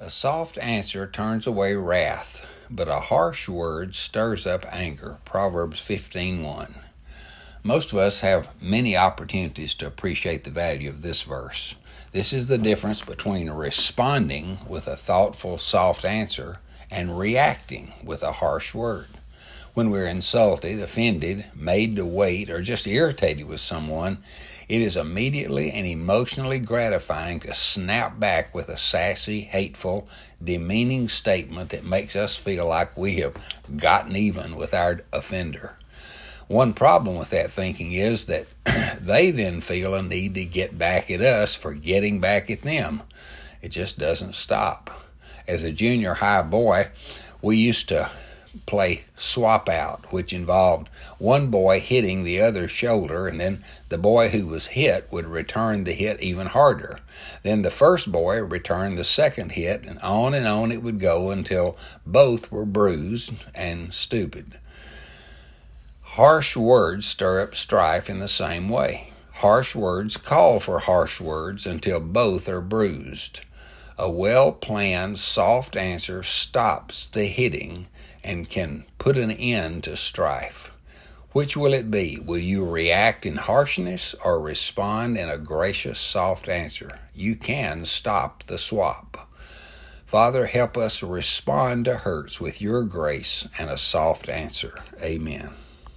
A soft answer turns away wrath, but a harsh word stirs up anger. Proverbs 15:1. Most of us have many opportunities to appreciate the value of this verse. This is the difference between responding with a thoughtful, soft answer and reacting with a harsh word. When we're insulted, offended, made to wait, or just irritated with someone, it is immediately and emotionally gratifying to snap back with a sassy, hateful, demeaning statement that makes us feel like we have gotten even with our offender. One problem with that thinking is that they then feel a need to get back at us for getting back at them. It just doesn't stop. As a junior high boy, we used to play swap out, which involved one boy hitting the other's shoulder, and then the boy who was hit would return the hit even harder. Then the first boy returned the second hit, and on and on it would go until both were bruised and stupid. Harsh words stir up strife in the same way. Harsh words call for harsh words until both are bruised. A well planned, soft answer stops the hitting and can put an end to strife. Which will it be? Will you react in harshness or respond in a gracious, soft answer? You can stop the swap. Father, help us respond to hurts with your grace and a soft answer. Amen.